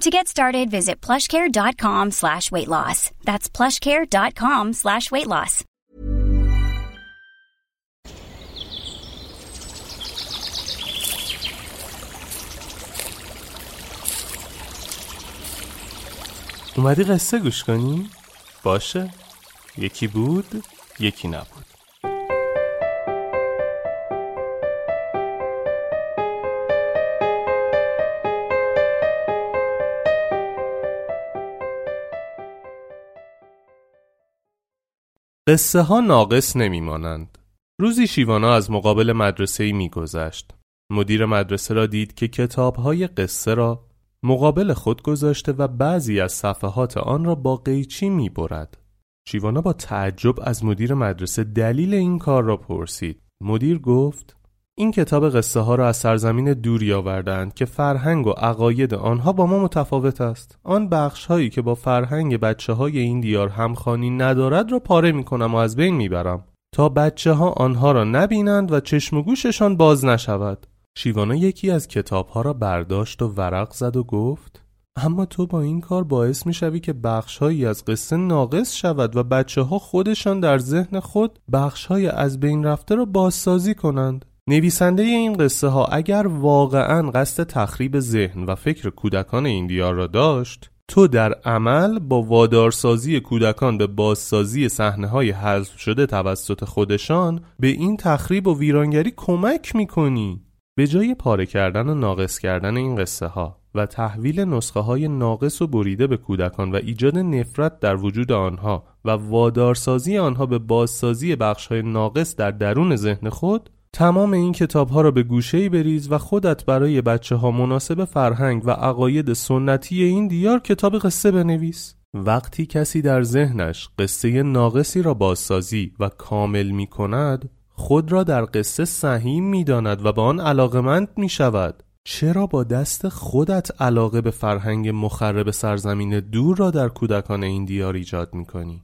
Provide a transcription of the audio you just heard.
To get started, visit plushcare.com slash weight loss. That's plushcare.com slash weight loss. اومدی قصه گوش کنی؟ باشه یکی بود یکی نبود قصه ها ناقص نمیمانند. روزی شیوانا از مقابل مدرسه ای میگذشت. مدیر مدرسه را دید که کتاب های قصه را مقابل خود گذاشته و بعضی از صفحات آن را با قیچی می برد. شیوانا با تعجب از مدیر مدرسه دلیل این کار را پرسید. مدیر گفت این کتاب قصه ها را از سرزمین دوری آوردند که فرهنگ و عقاید آنها با ما متفاوت است. آن بخش هایی که با فرهنگ بچه های این دیار همخوانی ندارد را پاره می کنم و از بین می برم. تا بچه ها آنها را نبینند و چشم و گوششان باز نشود. شیوانا یکی از کتاب ها را برداشت و ورق زد و گفت اما تو با این کار باعث می شوی که بخشهایی از قصه ناقص شود و بچه ها خودشان در ذهن خود بخشهای از بین رفته را بازسازی کنند. نویسنده این قصه ها اگر واقعا قصد تخریب ذهن و فکر کودکان این دیار را داشت تو در عمل با وادارسازی کودکان به بازسازی صحنه های حذف شده توسط خودشان به این تخریب و ویرانگری کمک می‌کنی. به جای پاره کردن و ناقص کردن این قصه ها و تحویل نسخه های ناقص و بریده به کودکان و ایجاد نفرت در وجود آنها و وادارسازی آنها به بازسازی بخش های ناقص در درون ذهن خود تمام این کتاب ها را به گوشه بریز و خودت برای بچه ها مناسب فرهنگ و عقاید سنتی این دیار کتاب قصه بنویس وقتی کسی در ذهنش قصه ناقصی را بازسازی و کامل می کند خود را در قصه سهیم می داند و به آن علاقمند می شود چرا با دست خودت علاقه به فرهنگ مخرب سرزمین دور را در کودکان این دیار ایجاد می کنی؟